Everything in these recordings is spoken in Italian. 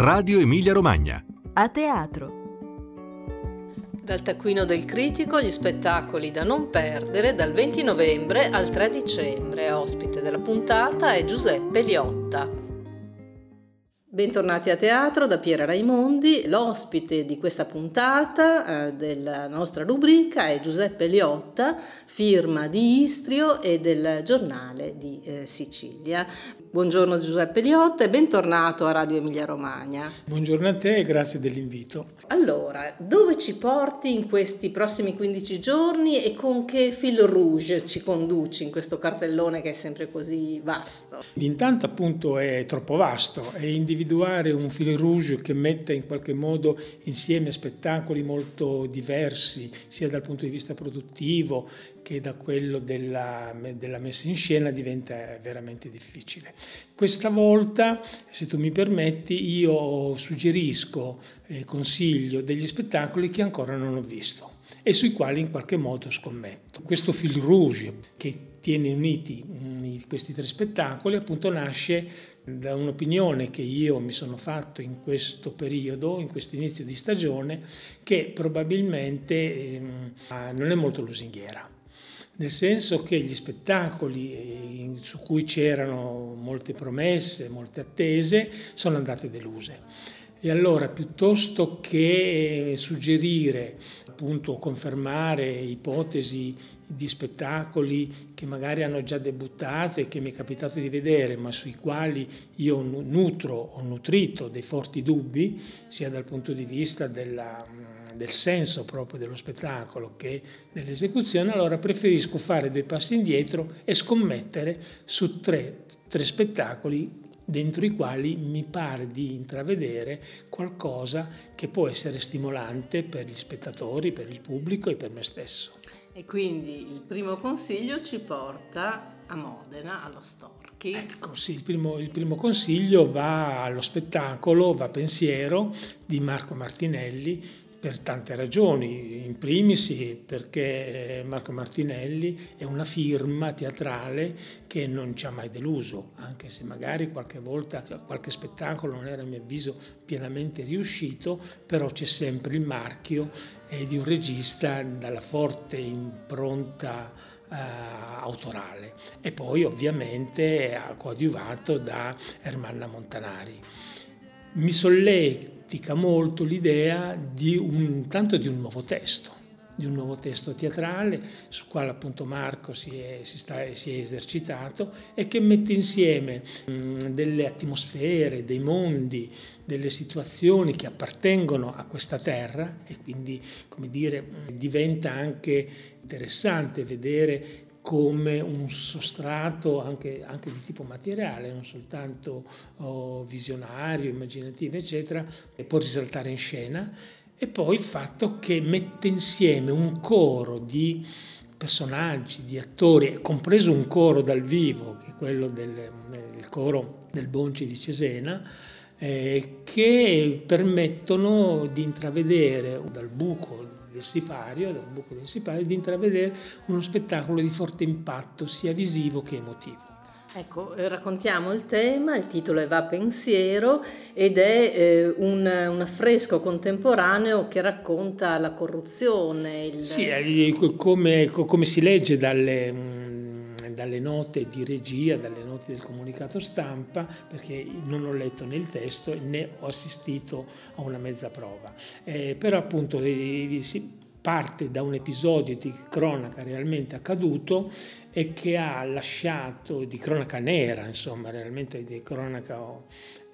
Radio Emilia Romagna. A teatro. Dal taccuino del critico gli spettacoli da non perdere dal 20 novembre al 3 dicembre. Ospite della puntata è Giuseppe Liotta. Bentornati a teatro da Piera Raimondi, l'ospite di questa puntata eh, della nostra rubrica è Giuseppe Liotta, firma di Istrio e del giornale di eh, Sicilia. Buongiorno Giuseppe Liotta e bentornato a Radio Emilia Romagna. Buongiorno a te e grazie dell'invito. Allora, dove ci porti in questi prossimi 15 giorni e con che fil rouge ci conduci in questo cartellone che è sempre così vasto? Intanto appunto è troppo vasto, è individuare un fil rouge che metta in qualche modo insieme spettacoli molto diversi, sia dal punto di vista produttivo che da quello della, della messa in scena diventa veramente difficile. Questa volta, se tu mi permetti, io suggerisco e consiglio degli spettacoli che ancora non ho visto e sui quali in qualche modo scommetto. Questo fil rouge che tiene uniti questi tre spettacoli appunto nasce da un'opinione che io mi sono fatto in questo periodo, in questo inizio di stagione, che probabilmente eh, non è molto lusinghiera nel senso che gli spettacoli eh, su cui c'erano molte promesse, molte attese, sono andate deluse. E allora piuttosto che suggerire, appunto confermare ipotesi di spettacoli che magari hanno già debuttato e che mi è capitato di vedere, ma sui quali io nutro, ho nutrito dei forti dubbi, sia dal punto di vista della del senso proprio dello spettacolo che dell'esecuzione, allora preferisco fare due passi indietro e scommettere su tre, tre spettacoli dentro i quali mi pare di intravedere qualcosa che può essere stimolante per gli spettatori, per il pubblico e per me stesso. E quindi il primo consiglio ci porta a Modena, allo Storchi. Ecco, sì, il primo, il primo consiglio va allo spettacolo, va pensiero di Marco Martinelli, per tante ragioni, in primis perché eh, Marco Martinelli è una firma teatrale che non ci ha mai deluso, anche se magari qualche volta qualche spettacolo non era a mio avviso pienamente riuscito, però c'è sempre il marchio di un regista dalla forte impronta uh, autorale. E poi ovviamente coadiuvato da Ermanna Montanari mi solletica molto l'idea di un, tanto di un nuovo testo, di un nuovo testo teatrale sul quale appunto Marco si è, si sta, si è esercitato e che mette insieme mh, delle atmosfere, dei mondi, delle situazioni che appartengono a questa terra e quindi come dire diventa anche interessante vedere come un sostrato anche, anche, di tipo materiale, non soltanto oh, visionario, immaginativo, eccetera, e può risaltare in scena, e poi il fatto che mette insieme un coro di personaggi, di attori, compreso un coro dal vivo, che è quello del, del coro del Bonci di Cesena, eh, che permettono di intravedere dal buco del sipario, dal buco del sipario, di intravedere uno spettacolo di forte impatto sia visivo che emotivo. Ecco, eh, raccontiamo il tema, il titolo è Va pensiero ed è eh, un, un, affresco contemporaneo che racconta la corruzione. Il... Sì, come, come, si legge dalle, dalle, note di regia, dalle note del comunicato stampa, perché non ho letto né il testo né ho assistito a una mezza prova. Eh, però appunto si parte da un episodio di cronaca realmente accaduto e che ha lasciato di cronaca nera, insomma, realmente di cronaca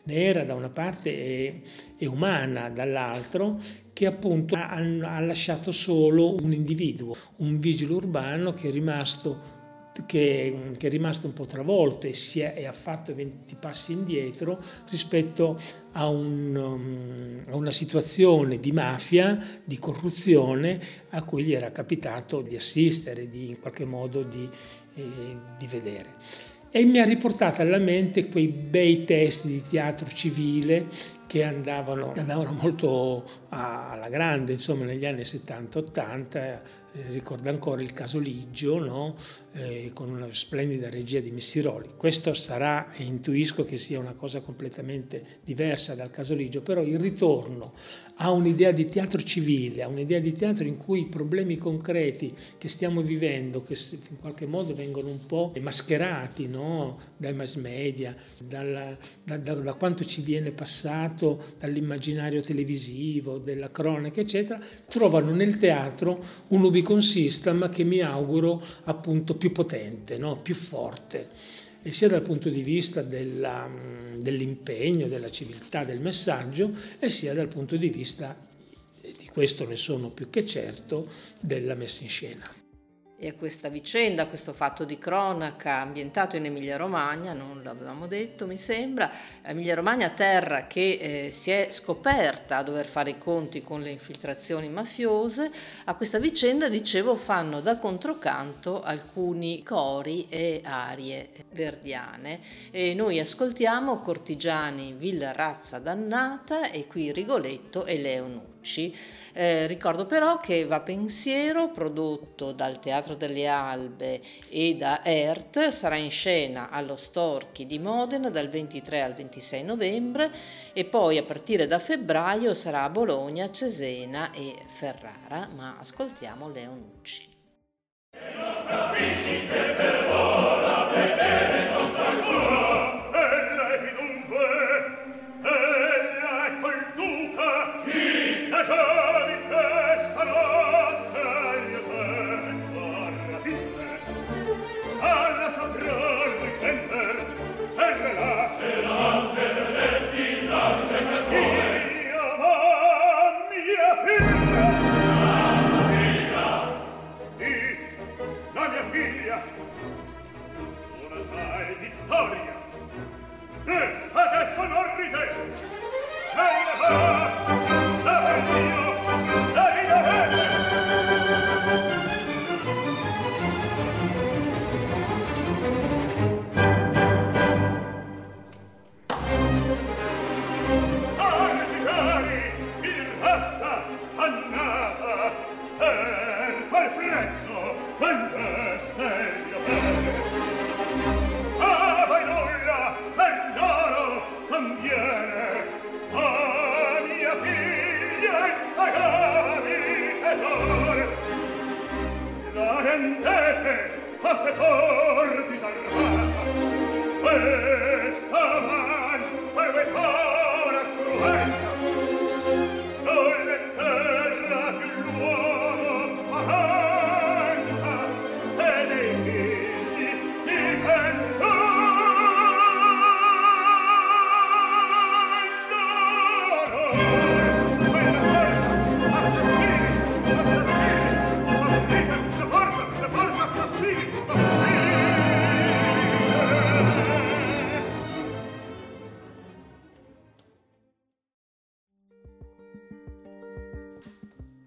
nera da una parte e, e umana dall'altro, che appunto ha, ha lasciato solo un individuo, un vigile urbano che è rimasto che, che, è rimasto un po' travolto e, è, e, ha fatto 20 passi indietro rispetto a, un, um, a, una situazione di mafia, di corruzione a cui gli era capitato di assistere, di, in qualche modo di, eh, di vedere. E mi ha riportato alla mente quei bei testi di teatro civile che andavano, andavano molto alla grande, insomma negli anni 70-80 eh, ricordo ancora il caso Liggio, no? eh, con una splendida regia di Missiroli. Questo sarà, e intuisco che sia una cosa completamente diversa dal caso Liggio, però il ritorno a un'idea di teatro civile, a un'idea di teatro in cui i problemi concreti che stiamo vivendo, che in qualche modo vengono un po' mascherati no? dai mass media, dalla, da, da, da quanto ci viene passato dall'immaginario televisivo, della cronaca, eccetera, trovano nel teatro un ubicazione con system che mi auguro appunto più potente, no? più forte, e sia dal punto di vista della, dell'impegno, della civiltà del messaggio, e sia dal punto di vista, di questo ne sono più che certo, della messa in scena e a questa vicenda, a questo fatto di cronaca ambientato in Emilia-Romagna, non l'avevamo detto mi sembra, Emilia-Romagna terra che eh, si è scoperta a dover fare i conti con le infiltrazioni mafiose, a questa vicenda dicevo fanno da controcanto alcuni cori e arie verdiane. E noi ascoltiamo Cortigiani, Villa Razza Dannata e qui Rigoletto e Leonucci. Eh, ricordo però che Va Pensiero, prodotto dal Teatro delle Albe e da ERT, sarà in scena allo Storchi di Modena dal 23 al 26 novembre e poi a partire da febbraio sarà a Bologna, Cesena e Ferrara, ma ascoltiamo Leonucci. Non capisci che per ora non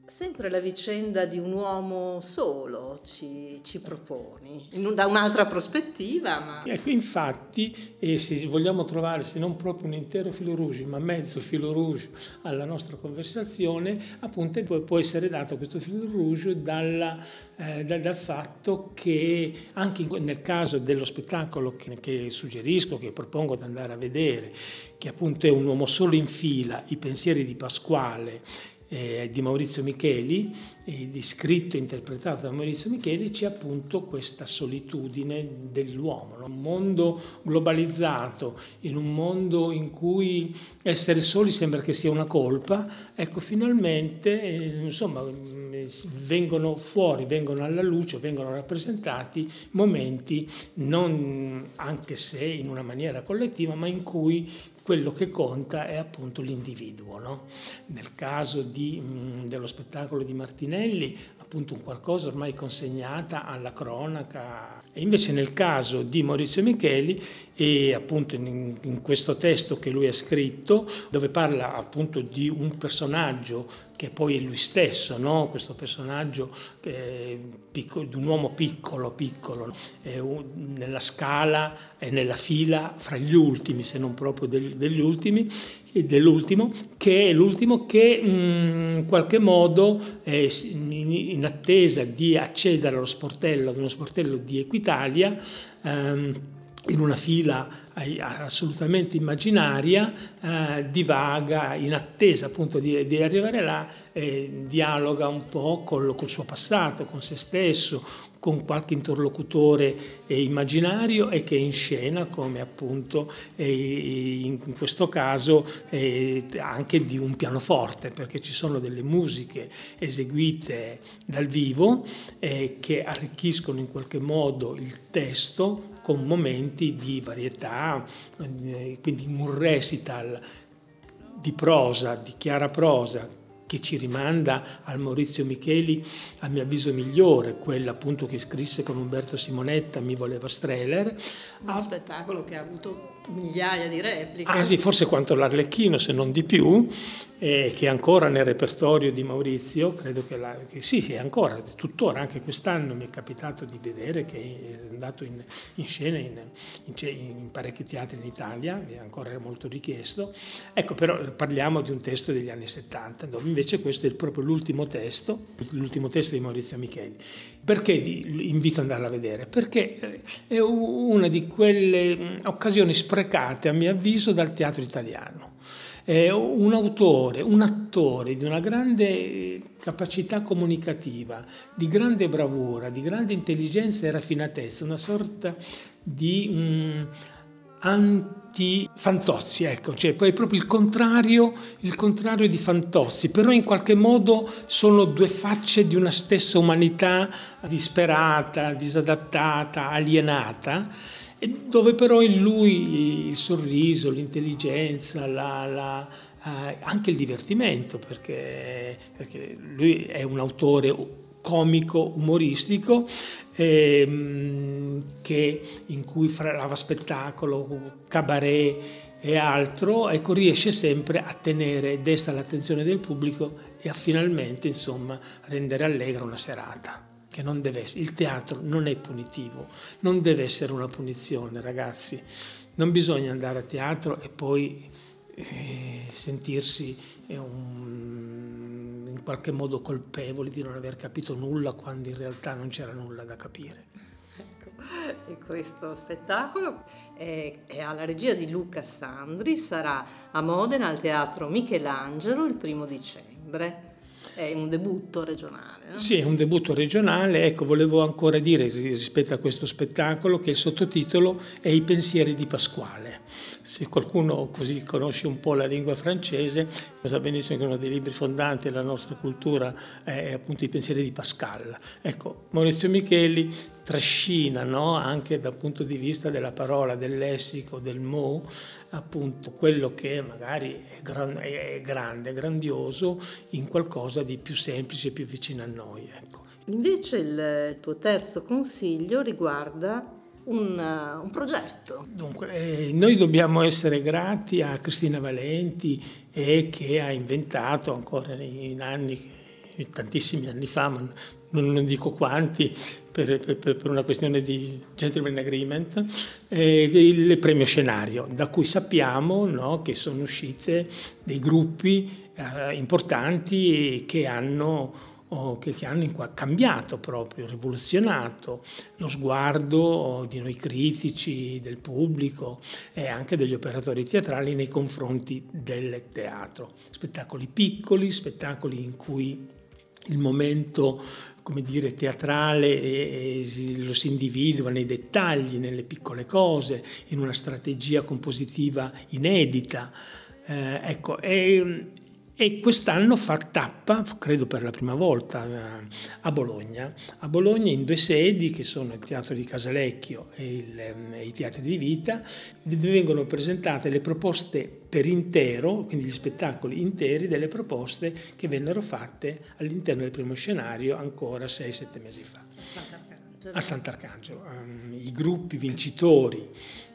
sempre la vicenda di un uomo solo ci, ci proponi, in, da un'altra prospettiva. Ma... Ecco, infatti, e se vogliamo trovare, se non proprio un intero filo rouge, ma mezzo filo rouge alla nostra conversazione, appunto può essere dato questo filo rouge dalla, eh, dal, dal, fatto che anche nel caso dello spettacolo che, che suggerisco, che propongo di andare a vedere, che appunto è un uomo solo in fila, i pensieri di Pasquale, eh, di Maurizio Micheli, eh, di scritto e interpretato da Maurizio Micheli, c'è appunto questa solitudine dell'uomo. No? Un mondo globalizzato, in un mondo in cui essere soli sembra che sia una colpa, ecco finalmente eh, insomma, vengono fuori, vengono alla luce, vengono rappresentati momenti, non anche se in una maniera collettiva, ma in cui quello che conta è appunto l'individuo. No? Nel caso di, mh, dello spettacolo di Martinelli, appunto un qualcosa ormai consegnata alla cronaca. E invece nel caso di Maurizio Micheli, e appunto in, in, questo testo che lui ha scritto, dove parla appunto di un personaggio che poi è lui stesso, no? questo personaggio piccolo, di un uomo piccolo, piccolo, un, nella scala e nella fila fra gli ultimi, se non proprio degli, ultimi, dell'ultimo, che è l'ultimo che in qualche modo in attesa di accedere allo sportello, ad uno sportello di Equitalia, ehm, in una fila assolutamente immaginaria, eh, divaga in attesa appunto di, di arrivare là, eh, dialoga un po' col, col, suo passato, con se stesso, con qualche interlocutore eh, immaginario e che è in scena come appunto in questo caso anche di un pianoforte, perché ci sono delle musiche eseguite dal vivo eh, che arricchiscono in qualche modo il testo con momenti di varietà, eh, quindi un recital di prosa, di chiara prosa, che ci rimanda al Maurizio Micheli, a mio avviso migliore, quello appunto che scrisse con Umberto Simonetta, Mi voleva Streller. Un spettacolo che ha avuto migliaia di repliche. Ah forse quanto l'Arlecchino, se non di più, eh, che è ancora nel repertorio di Maurizio, credo che, la, che sì, sì, ancora, tuttora, anche quest'anno mi è capitato di vedere che è andato in, in scena in, in, in, parecchi teatri in Italia, è ancora molto richiesto. Ecco, però parliamo di un testo degli anni 70, dove invece questo è proprio l'ultimo testo, l'ultimo testo di Maurizio Micheli. Perché invito ad andarla a vedere? Perché eh, è una di quelle mm, occasioni sprecate, a mio avviso, dal teatro italiano. È un autore, un attore di una grande capacità comunicativa, di grande bravura, di grande intelligenza e raffinatezza, una sorta di... Um, anti-Fantozzi, ecco, cioè è proprio il contrario, il contrario di Fantozzi, però in qualche modo sono due facce di una stessa umanità disperata, disadattata, alienata, dove però in lui il sorriso, l'intelligenza, la, la, eh, anche il divertimento, perché, perché lui è un autore comico umoristico ehm, che, in cui fralava spettacolo, cabaret e altro, ecco, riesce sempre a tenere desta l'attenzione del pubblico e a finalmente insomma rendere allegra una serata. Che non deve essere, il teatro non è punitivo, non deve essere una punizione, ragazzi. Non bisogna andare a teatro e poi eh, sentirsi eh, un, qualche modo colpevoli di non aver capito nulla quando in realtà non c'era nulla da capire. Ecco, e questo spettacolo è, è, alla regia di Luca Sandri, sarà a Modena al Teatro Michelangelo il primo dicembre. È un debutto regionale. No? Sì, è un debutto regionale. Ecco, volevo ancora dire rispetto a questo spettacolo che il sottotitolo è I pensieri di Pasquale. Se qualcuno così conosce un po' la lingua francese, sa benissimo che uno dei libri fondanti della nostra cultura è appunto I pensieri di Pascal. Ecco, Maurizio Micheli trascina no? anche dal punto di vista della parola, del lessico, del mo, appunto quello che magari è, gran, è grande, grandioso, in qualcosa di più semplice, più vicino a noi. Ecco. Invece il tuo terzo consiglio riguarda un, un, progetto. Dunque, eh, noi dobbiamo essere grati a Cristina Valenti eh, che ha inventato ancora in anni, tantissimi anni fa, ma non, non dico quanti, per, per, per, una questione di gentleman agreement, eh, il premio scenario, da cui sappiamo no, che sono uscite dei gruppi eh, importanti che hanno che, che, hanno cambiato proprio, rivoluzionato lo sguardo di noi critici, del pubblico e anche degli operatori teatrali nei confronti del teatro. Spettacoli piccoli, spettacoli in cui il momento come dire, teatrale lo si individua nei dettagli, nelle piccole cose, in una strategia compositiva inedita. Eh, ecco, e, e quest'anno fa tappa, credo per la prima volta, eh, a Bologna. A Bologna in due sedi, che sono il Teatro di Casalecchio e, il, ehm, e i Teatri di Vita, dove vengono presentate le proposte per intero, quindi gli spettacoli interi delle proposte che vennero fatte all'interno del primo scenario ancora 6-7 mesi fa. A Sant'Arcangelo. Um, I gruppi vincitori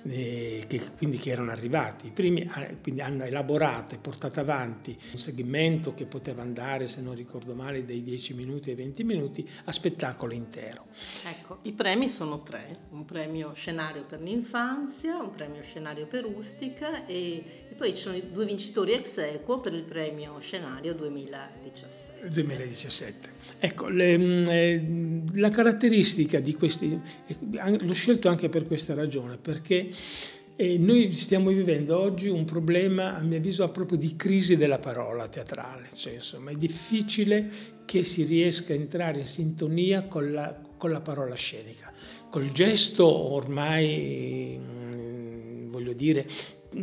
eh, che, quindi che erano arrivati. I primi eh, quindi hanno elaborato e portato avanti un segmento che poteva andare, se non ricordo male, dai 10 minuti ai 20 minuti a spettacolo intero. Ecco, i premi sono tre, un premio scenario per l'infanzia, un premio scenario per Ustica e, e poi ci sono i due vincitori ex equo per il premio scenario 2017. 2017. Ecco, le, mm, eh, la caratteristica di questi, l'ho scelto anche per questa ragione, perché eh, noi stiamo vivendo oggi un problema, a mio avviso, proprio di crisi della parola teatrale, cioè, insomma, è difficile che si riesca a entrare in sintonia con la, con la parola scenica. Col gesto ormai, mm, voglio dire,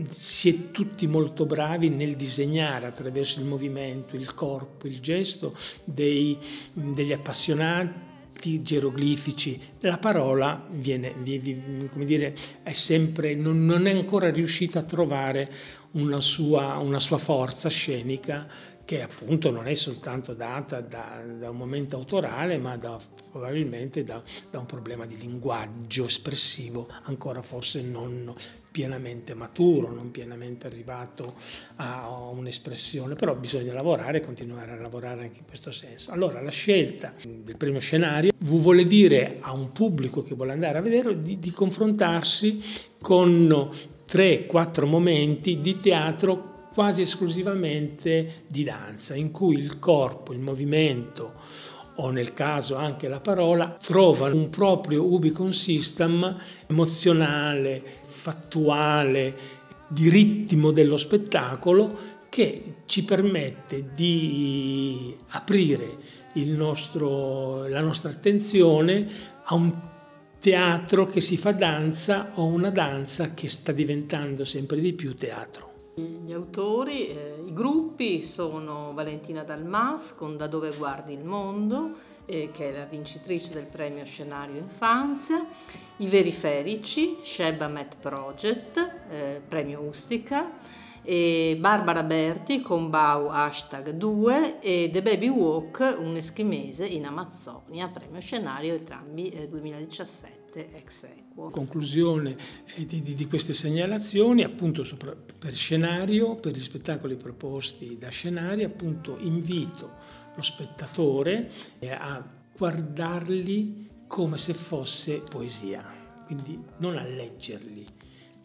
si è tutti molto bravi nel disegnare attraverso il movimento, il corpo, il gesto dei, degli appassionati geroglifici. La parola viene, come dire, è sempre, non, non è ancora riuscita a trovare una sua, una sua forza scenica che appunto non è soltanto data da, da un momento autorale, ma da, probabilmente da, da, un problema di linguaggio espressivo ancora forse non pienamente maturo, non pienamente arrivato a un'espressione, però bisogna lavorare e continuare a lavorare anche in questo senso. Allora la scelta del primo scenario vuole dire a un pubblico che vuole andare a vederlo di, di confrontarsi con tre, quattro momenti di teatro quasi esclusivamente di danza, in cui il corpo, il movimento o nel caso anche la parola, trovano un proprio ubicon system emozionale, fattuale, di ritmo dello spettacolo che ci permette di aprire nostro, la nostra attenzione a un teatro che si fa danza o una danza che sta diventando sempre di più teatro. Gli autori, eh, i gruppi sono Valentina Dalmas con Da dove guardi il mondo, eh, che è la vincitrice del premio Scenario Infanzia, i Veriferici, Sheba Met Project, eh, premio Ustica, e Barbara Berti con Bau hashtag 2 e The Baby Walk, un eschimese in Amazzonia, premio Scenario entrambi eh, 2017 fatte ex equo. Conclusione eh, di, di, di queste segnalazioni, appunto sopra, per scenario, per gli spettacoli proposti da scenari, appunto invito lo spettatore eh, a guardarli come se fosse poesia, quindi non a leggerli,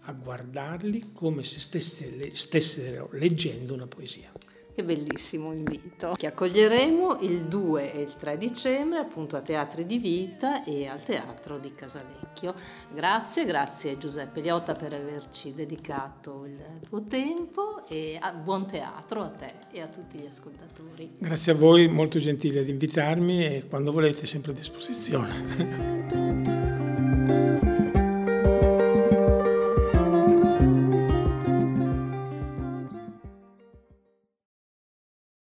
a guardarli come se stesse, stessero leggendo una poesia. Che bellissimo invito. Che accoglieremo il 2 e il 3 dicembre appunto a Teatri di Vita e al Teatro di Casalecchio. Grazie, grazie Giuseppe Liotta per averci dedicato il tuo tempo e buon teatro a te e a tutti gli ascoltatori. Grazie a voi, molto gentile ad invitarmi e quando volete sempre a disposizione.